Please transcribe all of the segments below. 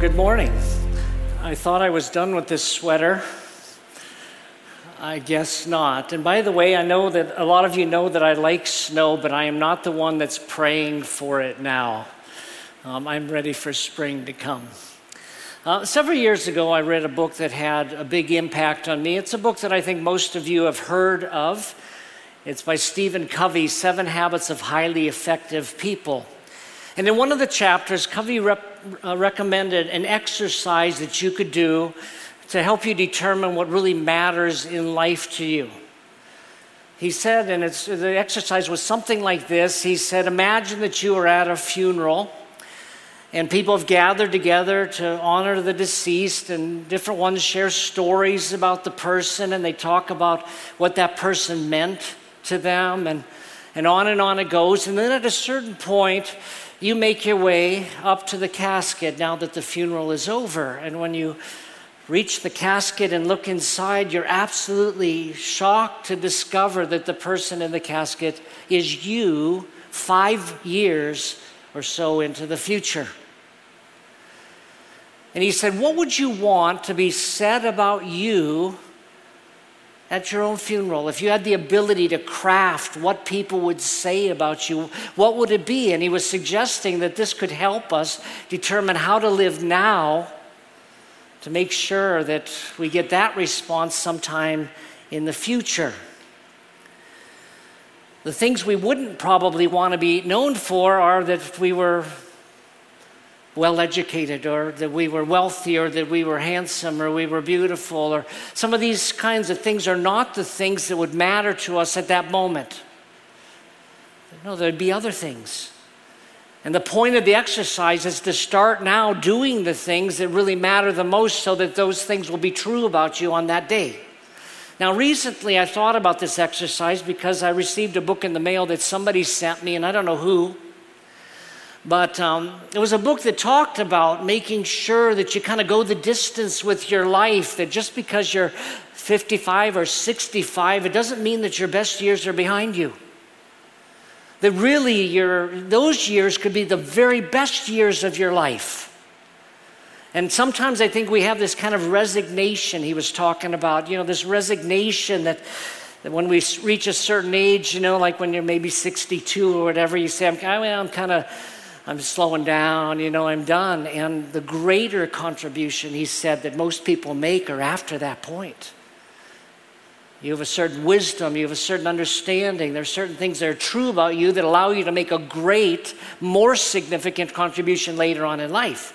good morning. I thought I was done with this sweater. I guess not. And by the way, I know that a lot of you know that I like snow, but I am not the one that's praying for it now. Um, I'm ready for spring to come. Uh, several years ago, I read a book that had a big impact on me. It's a book that I think most of you have heard of. It's by Stephen Covey, Seven Habits of Highly Effective People. And in one of the chapters, Covey rep, uh, recommended an exercise that you could do to help you determine what really matters in life to you. He said, and the exercise was something like this He said, Imagine that you are at a funeral and people have gathered together to honor the deceased, and different ones share stories about the person and they talk about what that person meant to them, and, and on and on it goes. And then at a certain point, you make your way up to the casket now that the funeral is over. And when you reach the casket and look inside, you're absolutely shocked to discover that the person in the casket is you five years or so into the future. And he said, What would you want to be said about you at your own funeral, if you had the ability to craft what people would say about you, what would it be? And he was suggesting that this could help us determine how to live now to make sure that we get that response sometime in the future. The things we wouldn't probably want to be known for are that we were well educated or that we were wealthy or that we were handsome or we were beautiful or some of these kinds of things are not the things that would matter to us at that moment. No, there'd be other things. And the point of the exercise is to start now doing the things that really matter the most so that those things will be true about you on that day. Now, recently I thought about this exercise because I received a book in the mail that somebody sent me, and I don't know who. But um, it was a book that talked about making sure that you kind of go the distance with your life, that just because you're 55 or 65, it doesn't mean that your best years are behind you. That really, your, those years could be the very best years of your life. And sometimes I think we have this kind of resignation he was talking about, you know, this resignation that, that when we reach a certain age, you know, like when you're maybe 62 or whatever, you say, I'm, I'm kind of I'm slowing down, you know, I'm done. And the greater contribution, he said, that most people make are after that point. You have a certain wisdom, you have a certain understanding. There are certain things that are true about you that allow you to make a great, more significant contribution later on in life.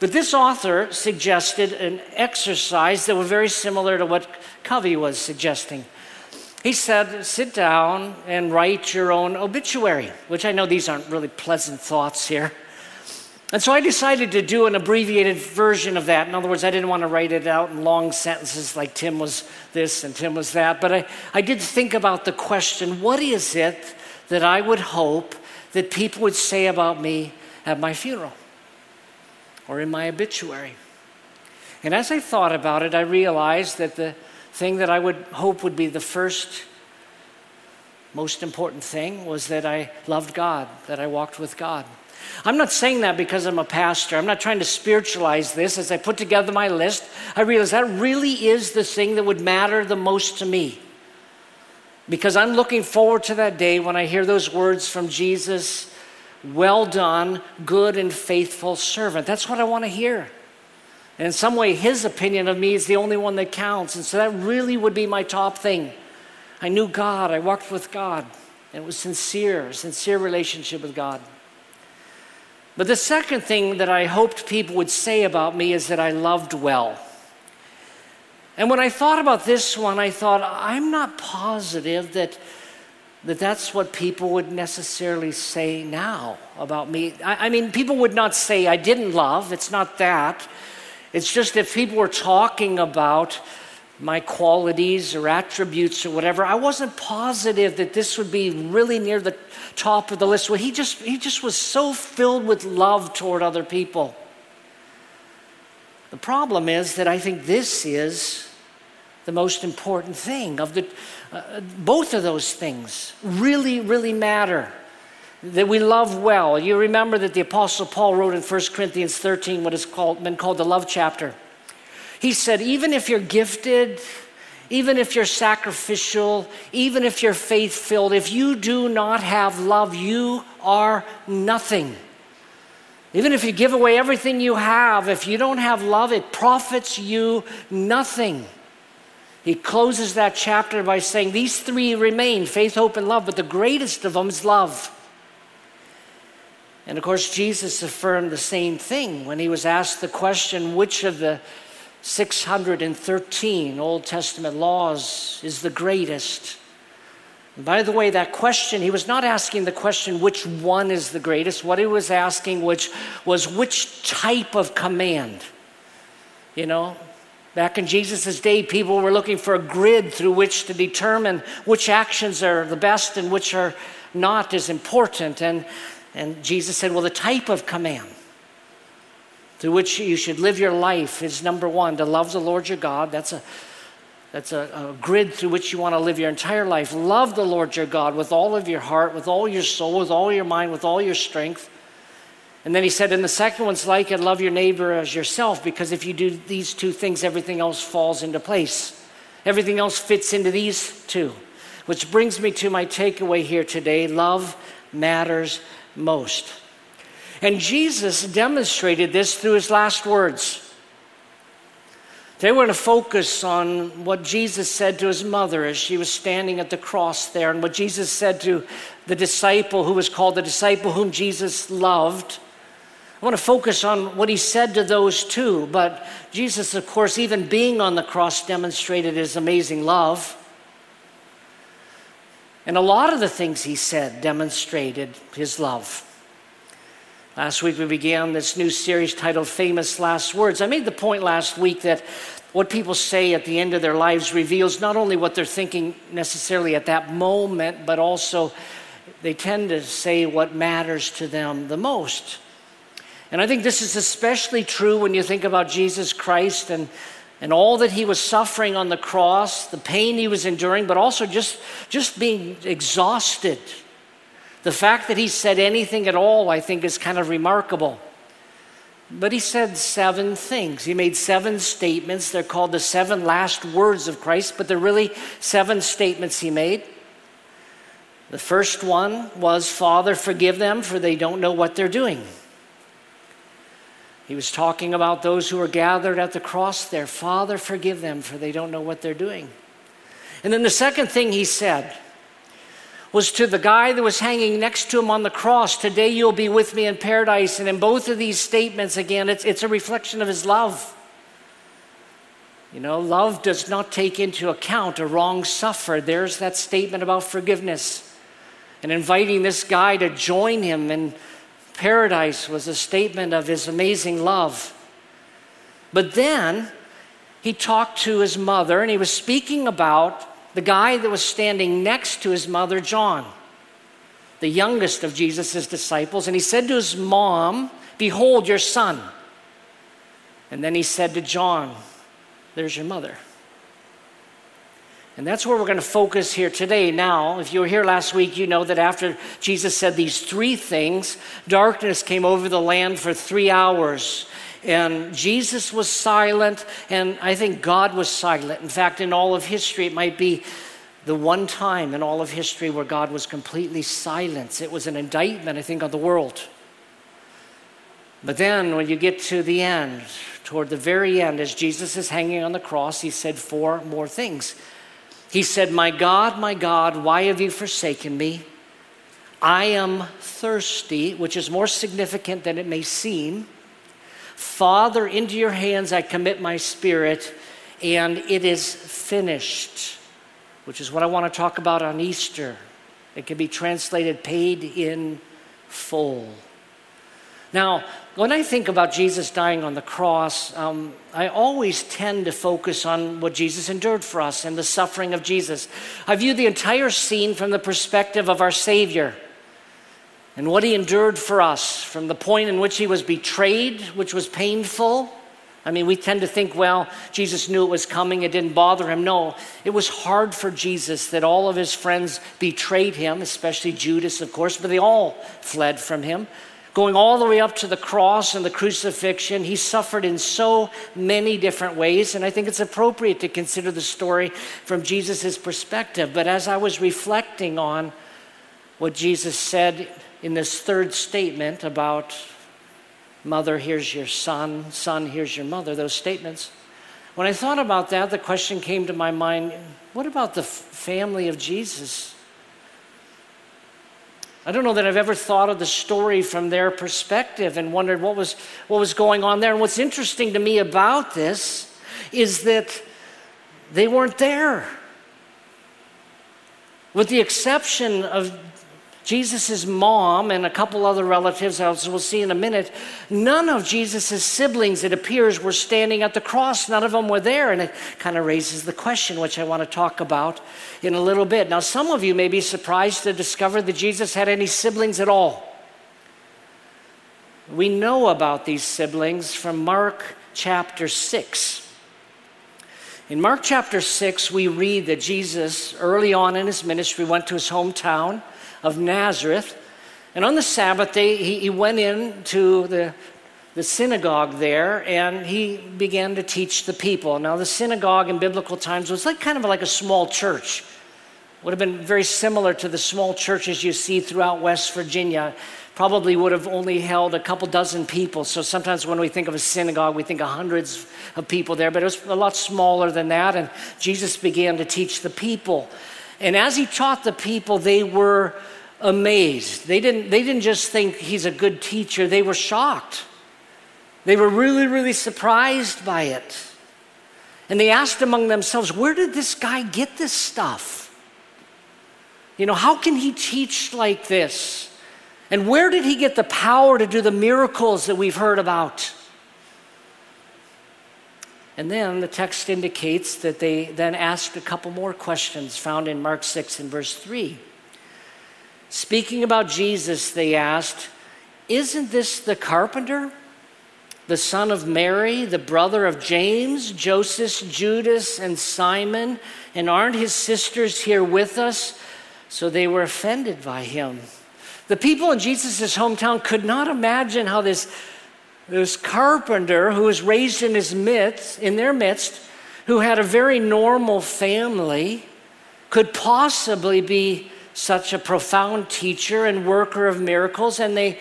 But this author suggested an exercise that was very similar to what Covey was suggesting. He said, sit down and write your own obituary, which I know these aren't really pleasant thoughts here. And so I decided to do an abbreviated version of that. In other words, I didn't want to write it out in long sentences like Tim was this and Tim was that. But I, I did think about the question what is it that I would hope that people would say about me at my funeral or in my obituary? And as I thought about it, I realized that the thing that I would hope would be the first most important thing was that I loved God, that I walked with God. I'm not saying that because I'm a pastor. I'm not trying to spiritualize this. As I put together my list, I realized that really is the thing that would matter the most to me. Because I'm looking forward to that day when I hear those words from Jesus Well done, good and faithful servant. That's what I want to hear. And in some way, his opinion of me is the only one that counts. And so that really would be my top thing. I knew God, I walked with God. And it was sincere, sincere relationship with God. But the second thing that I hoped people would say about me is that I loved well. And when I thought about this one, I thought, I'm not positive that, that that's what people would necessarily say now about me. I, I mean, people would not say I didn't love, it's not that. It's just if people were talking about my qualities or attributes or whatever, I wasn't positive that this would be really near the top of the list. Well, he just, he just was so filled with love toward other people. The problem is that I think this is the most important thing of the uh, both of those things really really matter that we love well. You remember that the Apostle Paul wrote in 1 Corinthians 13 what called, been called the love chapter. He said, even if you're gifted, even if you're sacrificial, even if you're faith filled, if you do not have love, you are nothing. Even if you give away everything you have, if you don't have love, it profits you nothing. He closes that chapter by saying these three remain faith, hope, and love, but the greatest of them is love. And of course, Jesus affirmed the same thing when he was asked the question which of the 613 Old Testament laws is the greatest? By the way, that question, he was not asking the question which one is the greatest. What he was asking which, was which type of command. You know, Back in Jesus' day, people were looking for a grid through which to determine which actions are the best and which are not as important. And, and Jesus said, well, the type of command through which you should live your life is number one, to love the Lord your God. That's a that's a, a, grid through which you want to live your entire life. Love the Lord your God with all of your heart, with all your soul, with all your mind, with all your strength. And then he said, and the second one's like it love your neighbor as yourself, because if you do these two things, everything else falls into place. Everything else fits into these two. Which brings me to my takeaway here today love matters most. And Jesus demonstrated this through his last words. They were going to focus on what Jesus said to his mother as she was standing at the cross there, and what Jesus said to the disciple who was called the disciple whom Jesus loved. I want to focus on what he said to those two, but Jesus, of course, even being on the cross, demonstrated his amazing love. And a lot of the things he said demonstrated his love. Last week we began this new series titled Famous Last Words. I made the point last week that what people say at the end of their lives reveals not only what they're thinking necessarily at that moment, but also they tend to say what matters to them the most. And I think this is especially true when you think about Jesus Christ and, and all that he was suffering on the cross, the pain he was enduring, but also just, just being exhausted. The fact that he said anything at all, I think, is kind of remarkable. But he said seven things. He made seven statements. They're called the seven last words of Christ, but they're really seven statements he made. The first one was, Father, forgive them, for they don't know what they're doing. He was talking about those who were gathered at the cross there. Father, forgive them, for they don't know what they're doing. And then the second thing he said was to the guy that was hanging next to him on the cross Today you'll be with me in paradise. And in both of these statements, again, it's, it's a reflection of his love. You know, love does not take into account a wrong suffered. There's that statement about forgiveness and inviting this guy to join him in paradise was a statement of his amazing love. But then he talked to his mother and he was speaking about the guy that was standing next to his mother, John, the youngest of Jesus' disciples. And he said to his mom, Behold your son. And then he said to John, There's your mother. And that's where we're going to focus here today. Now, if you were here last week, you know that after Jesus said these three things, darkness came over the land for three hours. And Jesus was silent, and I think God was silent. In fact, in all of history, it might be the one time in all of history where God was completely silent. It was an indictment, I think, on the world. But then, when you get to the end, toward the very end, as Jesus is hanging on the cross, he said four more things. He said, My God, my God, why have you forsaken me? I am thirsty, which is more significant than it may seem. Father, into your hands I commit my spirit, and it is finished, which is what I want to talk about on Easter. It can be translated paid in full. Now, when I think about Jesus dying on the cross, um, I always tend to focus on what Jesus endured for us and the suffering of Jesus. I view the entire scene from the perspective of our Savior and what he endured for us from the point in which he was betrayed, which was painful, I mean, we tend to think, well, Jesus knew it was coming, it didn't bother him. No, it was hard for Jesus that all of his friends betrayed him, especially Judas, of course, but they all fled from him. Going all the way up to the cross and the crucifixion, he suffered in so many different ways, and I think it's appropriate to consider the story from Jesus' perspective. But as I was reflecting on what Jesus said in this third statement about Mother, here's your son. Son, here's your mother. Those statements. When I thought about that, the question came to my mind what about the family of Jesus? I don't know that I've ever thought of the story from their perspective and wondered what was, what was going on there. And what's interesting to me about this is that they weren't there. With the exception of Jesus' mom and a couple other relatives, as we'll see in a minute, none of Jesus' siblings, it appears, were standing at the cross. None of them were there. And it kind of raises the question, which I want to talk about in a little bit. Now, some of you may be surprised to discover that Jesus had any siblings at all. We know about these siblings from Mark chapter 6. In Mark chapter 6, we read that Jesus, early on in his ministry, went to his hometown of Nazareth. And on the Sabbath day, he, he went into the, the synagogue there and he began to teach the people. Now, the synagogue in biblical times was like kind of like a small church. Would have been very similar to the small churches you see throughout West Virginia. Probably would have only held a couple dozen people. So sometimes when we think of a synagogue, we think of hundreds of people there, but it was a lot smaller than that. And Jesus began to teach the people. And as he taught the people, they were amazed. They didn't, they didn't just think he's a good teacher, they were shocked. They were really, really surprised by it. And they asked among themselves, where did this guy get this stuff? You know, how can he teach like this? And where did he get the power to do the miracles that we've heard about? And then the text indicates that they then asked a couple more questions found in Mark 6 and verse 3. Speaking about Jesus, they asked, Isn't this the carpenter, the son of Mary, the brother of James, Joseph, Judas, and Simon? And aren't his sisters here with us? So they were offended by him. The people in Jesus' hometown could not imagine how this, this carpenter who was raised in his midst, in their midst, who had a very normal family, could possibly be such a profound teacher and worker of miracles, and they,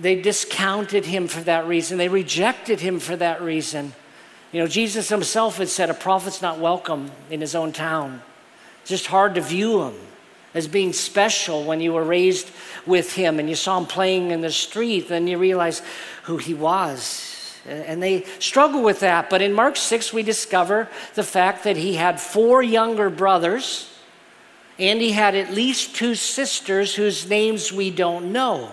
they discounted him for that reason. They rejected him for that reason. You know, Jesus himself had said, A prophet's not welcome in his own town. It's just hard to view him as being special when you were raised with him and you saw him playing in the street, then you realize who he was. And they struggle with that. But in Mark 6, we discover the fact that he had four younger brothers and he had at least two sisters whose names we don't know.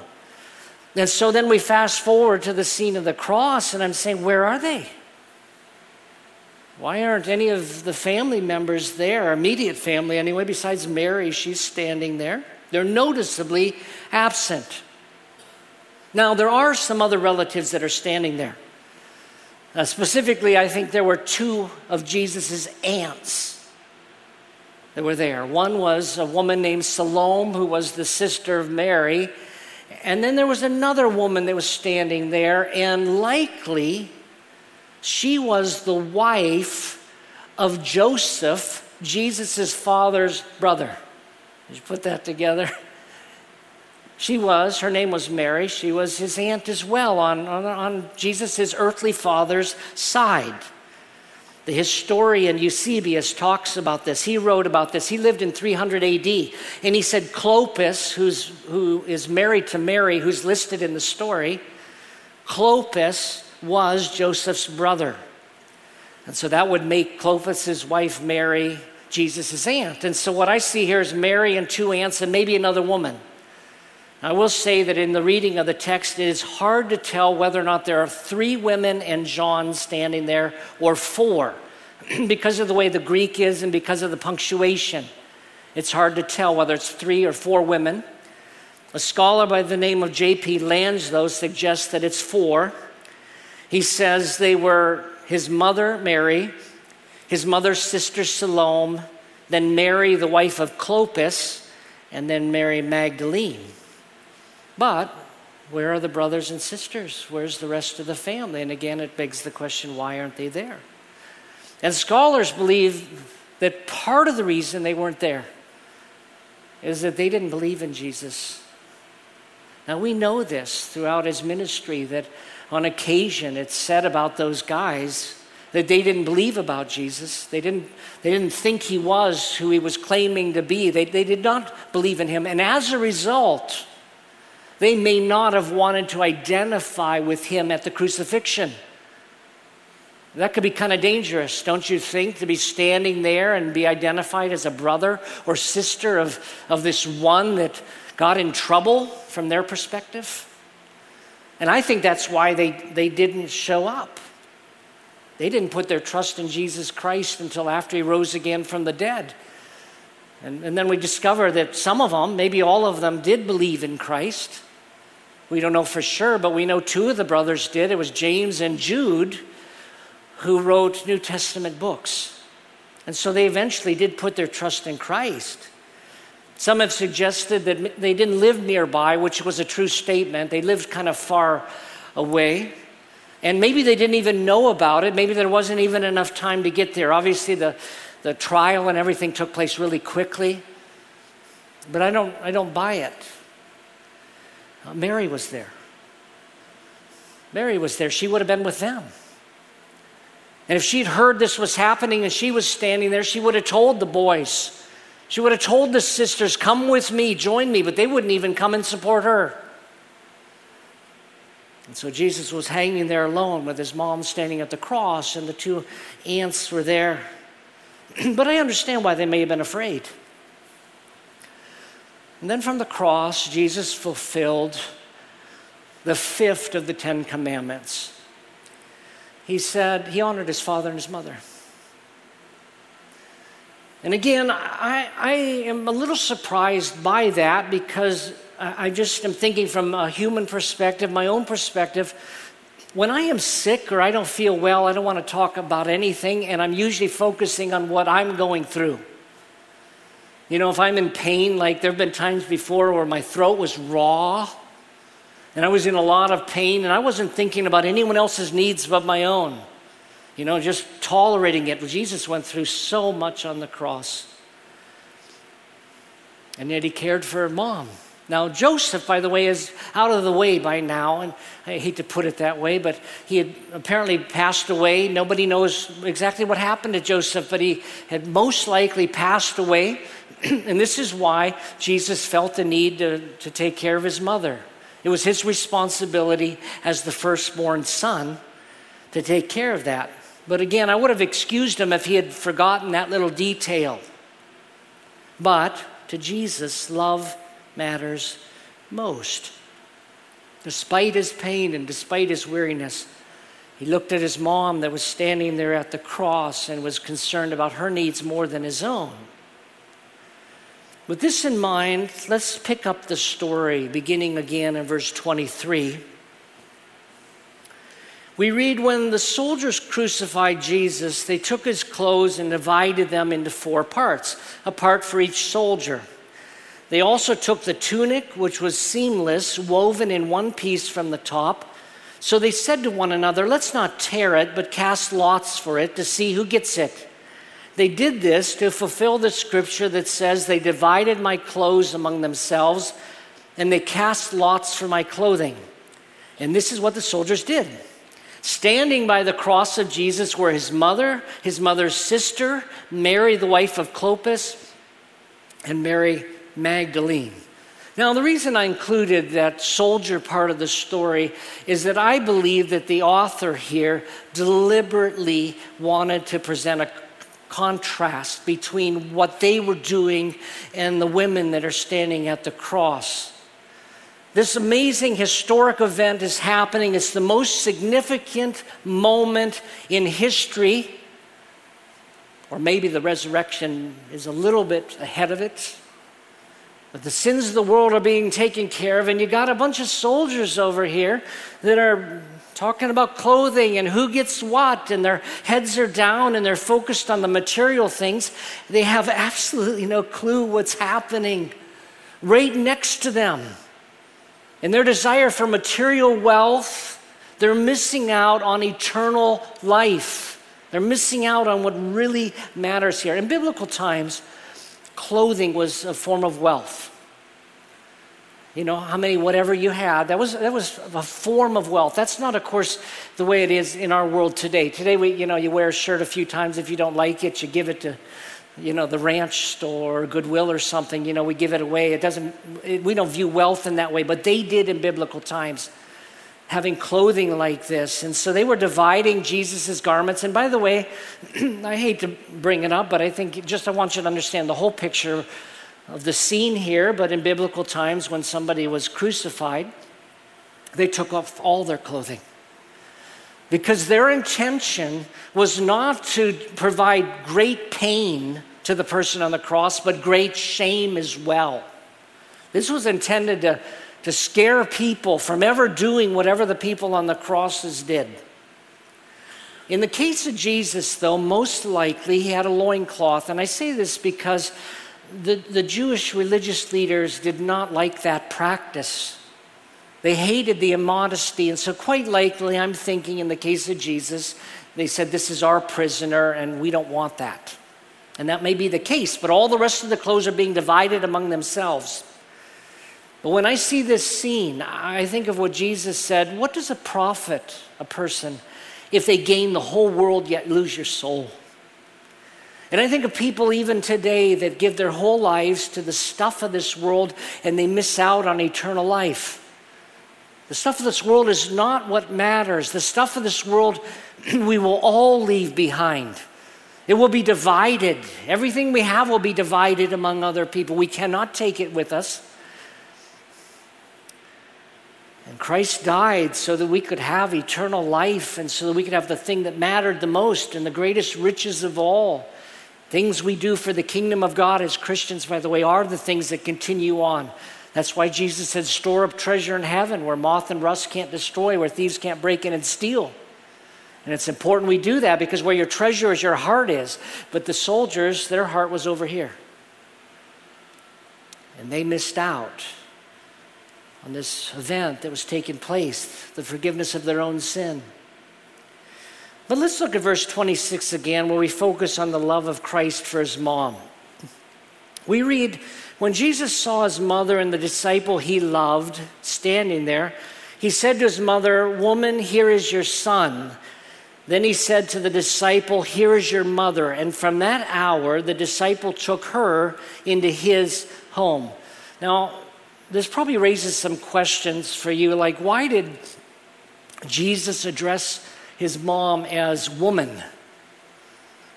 And so then we fast forward to the scene of the cross, and I'm saying, where are they? Why aren't any of the family members there, immediate family anyway, besides Mary? She's standing there. They're noticeably absent. Now, there are some other relatives that are standing there. Uh, specifically, I think there were two of Jesus' aunts that were there. One was a woman named Salome, who was the sister of Mary. And then there was another woman that was standing there, and likely she was the wife of Joseph, Jesus' father's brother. Did you put that together? She was, her name was Mary. She was his aunt as well on, on, on Jesus' earthly father's side. The historian Eusebius talks about this. He wrote about this. He lived in 300 AD. And he said Clopas, who's, who is married to Mary, who's listed in the story, Clopas was Joseph's brother. And so that would make Clopas' wife Mary Jesus' aunt. And so what I see here is Mary and two aunts and maybe another woman. I will say that in the reading of the text, it is hard to tell whether or not there are three women and John standing there or four because of the way the Greek is and because of the punctuation. It's hard to tell whether it's three or four women. A scholar by the name of J.P. Though, suggests that it's four. He says they were his mother Mary, his mother's sister Salome, then Mary, the wife of Clopas, and then Mary Magdalene. But where are the brothers and sisters? Where's the rest of the family? And again, it begs the question why aren't they there? And scholars believe that part of the reason they weren't there is that they didn't believe in Jesus. Now, we know this throughout his ministry that on occasion it's said about those guys that they didn't believe about Jesus. They didn't, they didn't think he was who he was claiming to be. They, they did not believe in him. And as a result, they may not have wanted to identify with him at the crucifixion. That could be kind of dangerous, don't you think, to be standing there and be identified as a brother or sister of, of this one that got in trouble from their perspective? And I think that's why they, they didn't show up. They didn't put their trust in Jesus Christ until after he rose again from the dead. And, and then we discover that some of them, maybe all of them, did believe in Christ. We don't know for sure, but we know two of the brothers did. It was James and Jude who wrote New Testament books. And so they eventually did put their trust in Christ. Some have suggested that they didn't live nearby, which was a true statement. They lived kind of far away. And maybe they didn't even know about it. Maybe there wasn't even enough time to get there. Obviously, the, the trial and everything took place really quickly. But I don't, I don't buy it. Uh, Mary was there. Mary was there. She would have been with them. And if she'd heard this was happening and she was standing there, she would have told the boys. She would have told the sisters, Come with me, join me, but they wouldn't even come and support her. And so Jesus was hanging there alone with his mom standing at the cross, and the two aunts were there. but I understand why they may have been afraid. And then from the cross, Jesus fulfilled the fifth of the Ten Commandments he said he honored his father and his mother. And again, I, I am a little surprised by that because I just am thinking from a human perspective, my own perspective. When I am sick or I don't feel well, I don't want to talk about anything, and I'm usually focusing on what I'm going through. You know, if I'm in pain, like there have been times before where my throat was raw and I was in a lot of pain, and I wasn't thinking about anyone else's needs but my own. You know, just tolerating it. Jesus went through so much on the cross. And yet he cared for mom. Now, Joseph, by the way, is out of the way by now, and I hate to put it that way, but he had apparently passed away. Nobody knows exactly what happened to Joseph, but he had most likely passed away. and this is why Jesus felt the need to, to take care of his mother. It was his responsibility as the firstborn son to take care of that. But again, I would have excused him if he had forgotten that little detail. But to Jesus, love matters most. Despite his pain and despite his weariness, he looked at his mom that was standing there at the cross and was concerned about her needs more than his own. With this in mind, let's pick up the story beginning again in verse 23. We read when the soldiers crucified Jesus, they took his clothes and divided them into four parts, a part for each soldier. They also took the tunic, which was seamless, woven in one piece from the top. So they said to one another, Let's not tear it, but cast lots for it to see who gets it. They did this to fulfill the scripture that says, They divided my clothes among themselves, and they cast lots for my clothing. And this is what the soldiers did. Standing by the cross of Jesus were his mother, his mother's sister, Mary, the wife of Clopas, and Mary Magdalene. Now, the reason I included that soldier part of the story is that I believe that the author here deliberately wanted to present a contrast between what they were doing and the women that are standing at the cross. This amazing historic event is happening. It's the most significant moment in history, or maybe the resurrection is a little bit ahead of it. But the sins of the world are being taken care of, and you got a bunch of soldiers over here that are talking about clothing and who gets what, and their heads are down and they're focused on the material things. They have absolutely no clue what's happening right next to them. In their desire for material wealth, they're missing out on eternal life. They're missing out on what really matters here. In biblical times, clothing was a form of wealth. You know, how many, whatever you had, that was, that was a form of wealth. That's not, of course, the way it is in our world today. Today, we, you know, you wear a shirt a few times. If you don't like it, you give it to, you know, the ranch store or Goodwill or something. You know, we give it away. It doesn't, it, we don't view wealth in that way, but they did in biblical times having clothing like this. And so they were dividing Jesus' garments. And by the way, I hate to bring it up, but I think just I want you to understand the whole picture of the scene here. But in biblical times, when somebody was crucified, they took off all their clothing. Because their intention was not to provide great pain to the person on the cross, but great shame as well. This was intended to to scare people from ever doing whatever the people on the crosses did. In the case of Jesus, though, most likely he had a loincloth. And I say this because the, the Jewish religious leaders did not like that practice. They hated the immodesty. And so, quite likely, I'm thinking in the case of Jesus, they said, This is our prisoner, and we don't want that. And that may be the case, but all the rest of the clothes are being divided among themselves. But when I see this scene, I think of what Jesus said What does a profit a person if they gain the whole world yet lose your soul? And I think of people even today that give their whole lives to the stuff of this world and they miss out on eternal life. The stuff of this world is not what matters. The stuff of this world we will all leave behind. It will be divided. Everything we have will be divided among other people. We cannot take it with us. And Christ died so that we could have eternal life and so that we could have the thing that mattered the most and the greatest riches of all. Things we do for the kingdom of God as Christians, by the way, are the things that continue on. That's why Jesus said, store up treasure in heaven where moth and rust can't destroy, where thieves can't break in and steal. And it's important we do that because where your treasure is, your heart is. But the soldiers, their heart was over here. And they missed out on this event that was taking place, the forgiveness of their own sin. But let's look at verse 26 again, where we focus on the love of Christ for his mom. We read, When Jesus saw his mother and the disciple he loved standing there, he said to his mother, Woman, here is your son. Then he said to the disciple, Here is your mother. And from that hour, the disciple took her into his home. Now, this probably raises some questions for you like, why did Jesus address his mom as woman?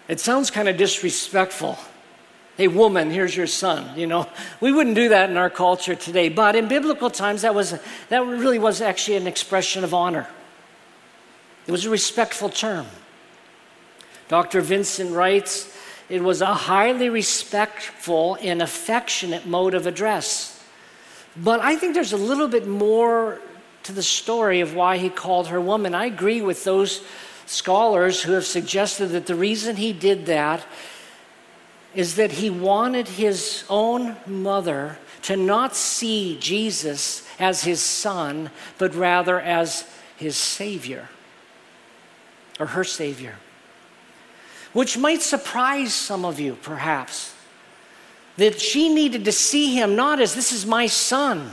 It sounds kind of disrespectful. Hey, woman, here's your son. You know, we wouldn't do that in our culture today, but in biblical times, that, was, that really was actually an expression of honor. It was a respectful term. Dr. Vincent writes, it was a highly respectful and affectionate mode of address. But I think there's a little bit more to the story of why he called her woman. I agree with those scholars who have suggested that the reason he did that is that he wanted his own mother to not see Jesus as his son, but rather as his Savior or her Savior. Which might surprise some of you, perhaps that she needed to see him not as this is my son.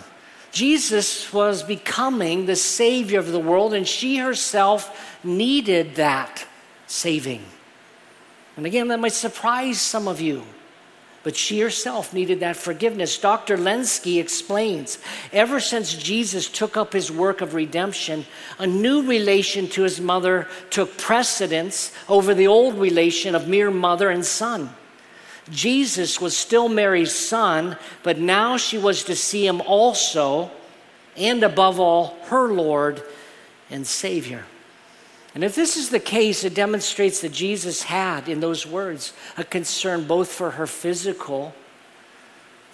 Jesus was becoming the Savior of the world, and she herself needed that saving. And again, that might surprise some of you, but she herself needed that forgiveness. Dr. Lenski explains ever since Jesus took up his work of redemption, a new relation to his mother took precedence over the old relation of mere mother and son. Jesus was still Mary's son, but now she was to see him also, and above all, her Lord and Savior. And if this is the case, it demonstrates that Jesus had, in those words, a concern both for her physical,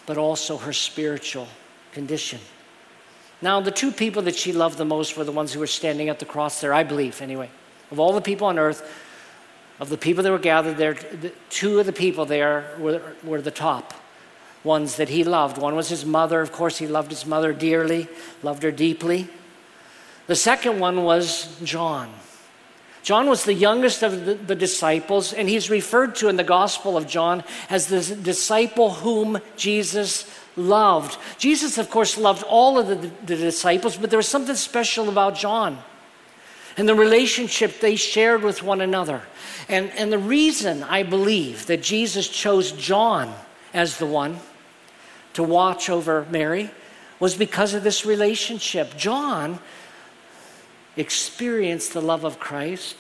but also her spiritual condition. Now, the two people that she loved the most were the ones who were standing at the cross there, I believe, anyway. Of all the people on earth, of the people that were gathered there, the, two of the people there were, were the top ones that he loved. One was his mother. Of course, he loved his mother dearly, loved her deeply. The second one was John. John was the youngest of the, disciples, and he's referred to in the Gospel of John as the disciple whom Jesus loved. Jesus, of course, loved all of the, the disciples, but there was something special about John and the relationship they shared with one another. And, and the reason I believe that Jesus chose John as the one to watch over Mary was because of this relationship. John experienced the love of Christ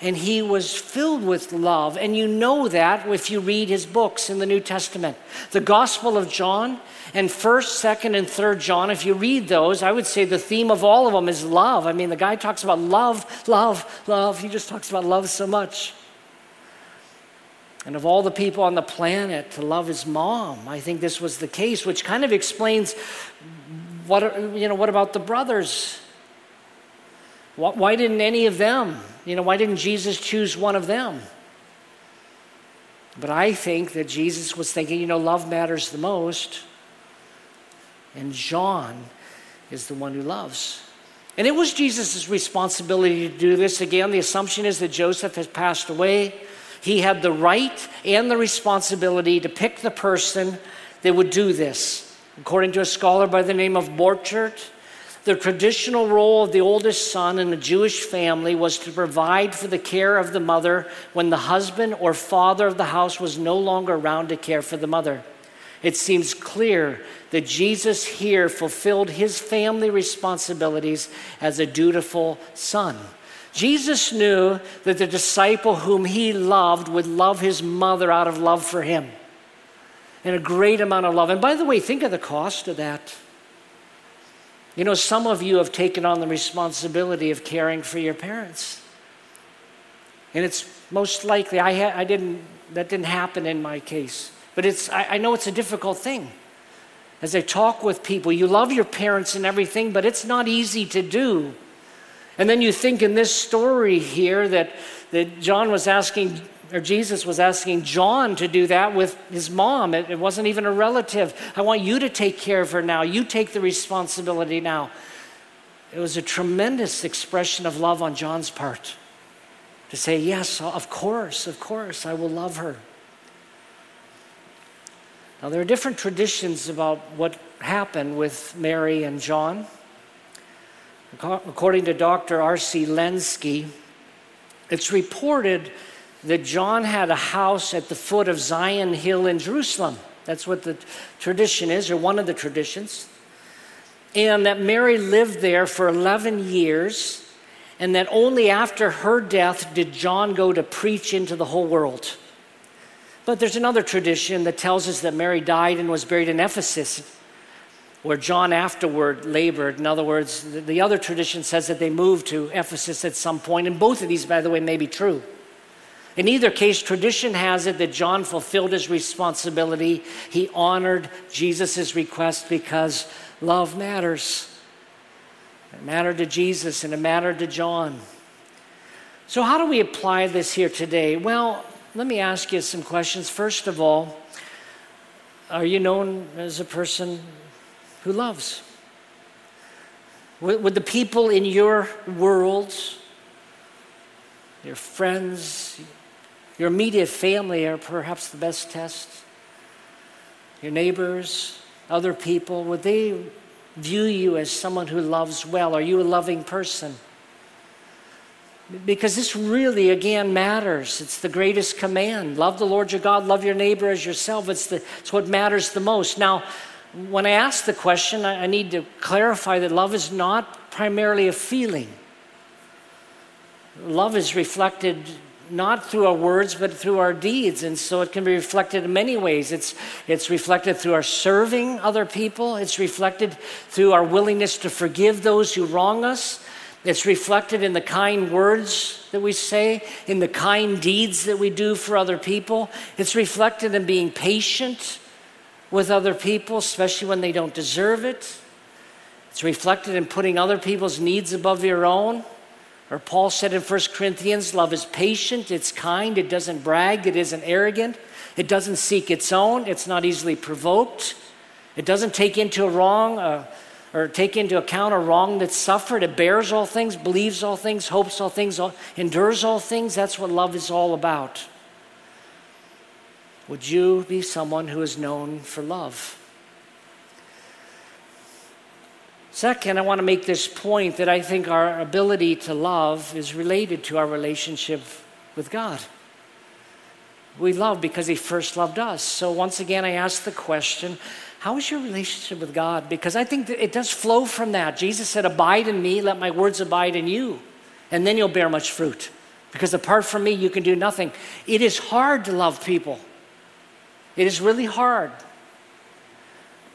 and he was filled with love. And you know that if you read his books in the New Testament. The Gospel of John and 1st, 2nd, and 3rd John, if you read those, I would say the theme of all of them is love. I mean, the guy talks about love, love, love. He just talks about love so much. And of all the people on the planet to love his mom, I think this was the case, which kind of explains what, you know, what about the brothers? Why didn't any of them, you know, why didn't Jesus choose one of them? But I think that Jesus was thinking, you know, love matters the most. And John is the one who loves. And it was Jesus' responsibility to do this. Again, the assumption is that Joseph has passed away. He had the right and the responsibility to pick the person that would do this. According to a scholar by the name of Borchert, the traditional role of the oldest son in a Jewish family was to provide for the care of the mother when the husband or father of the house was no longer around to care for the mother. It seems clear that Jesus here fulfilled his family responsibilities as a dutiful son. Jesus knew that the disciple whom he loved would love his mother out of love for him and a great amount of love. And by the way, think of the cost of that. You know, some of you have taken on the responsibility of caring for your parents. And it's most likely, I, ha- I didn't, that didn't happen in my case. But it's, I, I know it's a difficult thing. As I talk with people, you love your parents and everything, but it's not easy to do. And then you think in this story here that, that John was asking, or Jesus was asking John to do that with his mom. It, it wasn't even a relative. I want you to take care of her now. You take the responsibility now. It was a tremendous expression of love on John's part to say, Yes, of course, of course, I will love her. Now, there are different traditions about what happened with Mary and John. According to Dr. R.C. Lenski, it's reported that John had a house at the foot of Zion Hill in Jerusalem. That's what the tradition is, or one of the traditions. And that Mary lived there for 11 years, and that only after her death did John go to preach into the whole world. But there's another tradition that tells us that Mary died and was buried in Ephesus, where John afterward labored. In other words, the other tradition says that they moved to Ephesus at some point, and both of these, by the way, may be true. In either case, tradition has it that John fulfilled his responsibility. He honored Jesus' request because love matters. It mattered to Jesus and it mattered to John. So, how do we apply this here today? Well, let me ask you some questions. First of all, are you known as a person who loves? Would the people in your world, your friends, your immediate family are perhaps the best test? Your neighbors, other people, would they view you as someone who loves well? Are you a loving person? Because this really, again, matters. It's the greatest command. Love the Lord your God, love your neighbor as yourself. It's, the, it's what matters the most. Now, when I ask the question, I, I need to clarify that love is not primarily a feeling. Love is reflected not through our words, but through our deeds. And so it can be reflected in many ways. It's, it's reflected through our serving other people, it's reflected through our willingness to forgive those who wrong us. It's reflected in the kind words that we say, in the kind deeds that we do for other people. It's reflected in being patient with other people, especially when they don't deserve it. It's reflected in putting other people's needs above your own. Or Paul said in 1 Corinthians, love is patient, it's kind, it doesn't brag, it isn't arrogant, it doesn't seek its own, it's not easily provoked, it doesn't take into a wrong uh, or take into account a wrong that's suffered. It bears all things, believes all things, hopes all things, endures all things. That's what love is all about. Would you be someone who is known for love? Second, I want to make this point that I think our ability to love is related to our relationship with God. We love because He first loved us. So, once again, I ask the question how is your relationship with God? Because I think it does flow from that. Jesus said, Abide in me, let my words abide in you, and then you'll bear much fruit. Because apart from me, you can do nothing. It is hard to love people, it is really hard.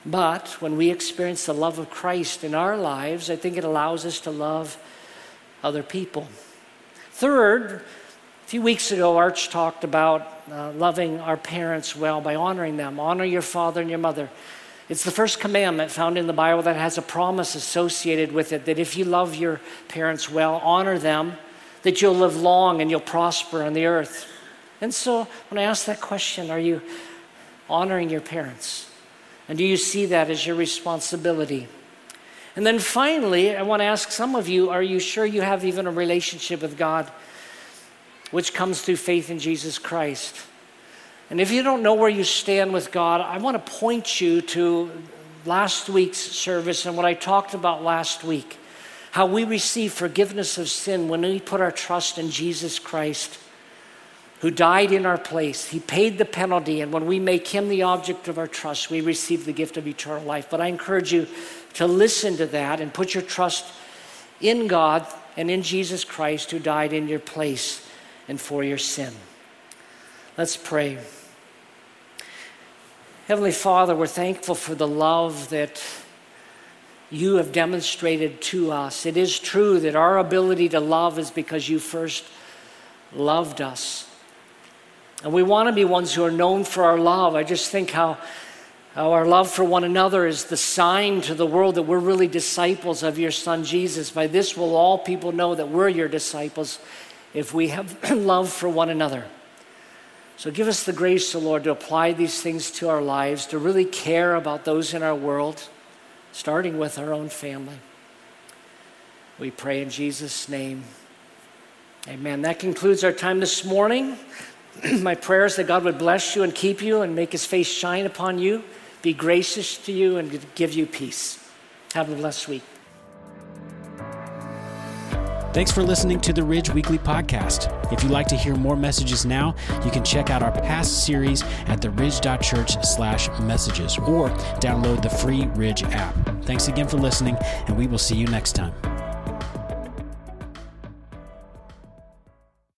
But when we experience the love of Christ in our lives, I think it allows us to love other people. Third, a few weeks ago, Arch talked about uh, loving our parents well by honoring them. Honor your father and your mother. It's the first commandment found in the Bible that has a promise associated with it that if you love your parents well, honor them, that you'll live long and you'll prosper on the earth. And so when I ask that question, are you honoring your parents? And do you see that as your responsibility? And then finally, I want to ask some of you are you sure you have even a relationship with God, which comes through faith in Jesus Christ? And if you don't know where you stand with God, I want to point you to last week's service and what I talked about last week how we receive forgiveness of sin when we put our trust in Jesus Christ who died in our place. He paid the penalty, and when we make him the object of our trust, we receive the gift of eternal life. But I encourage you to listen to that and put your trust in God and in Jesus Christ who died in your place and for your sin. Let's pray. Heavenly Father, we're thankful for the love that you have demonstrated to us. It is true that our ability to love is because you first loved us. And we want to be ones who are known for our love. I just think how, how our love for one another is the sign to the world that we're really disciples of your Son Jesus. By this will all people know that we're your disciples if we have love for one another. So give us the grace, O Lord, to apply these things to our lives, to really care about those in our world, starting with our own family. We pray in Jesus' name. Amen. That concludes our time this morning. my prayer is that God would bless you and keep you and make his face shine upon you, be gracious to you, and give you peace. Have a blessed week. Thanks for listening to the Ridge Weekly Podcast. If you'd like to hear more messages now, you can check out our past series at theridge.church slash messages or download the free Ridge app. Thanks again for listening, and we will see you next time.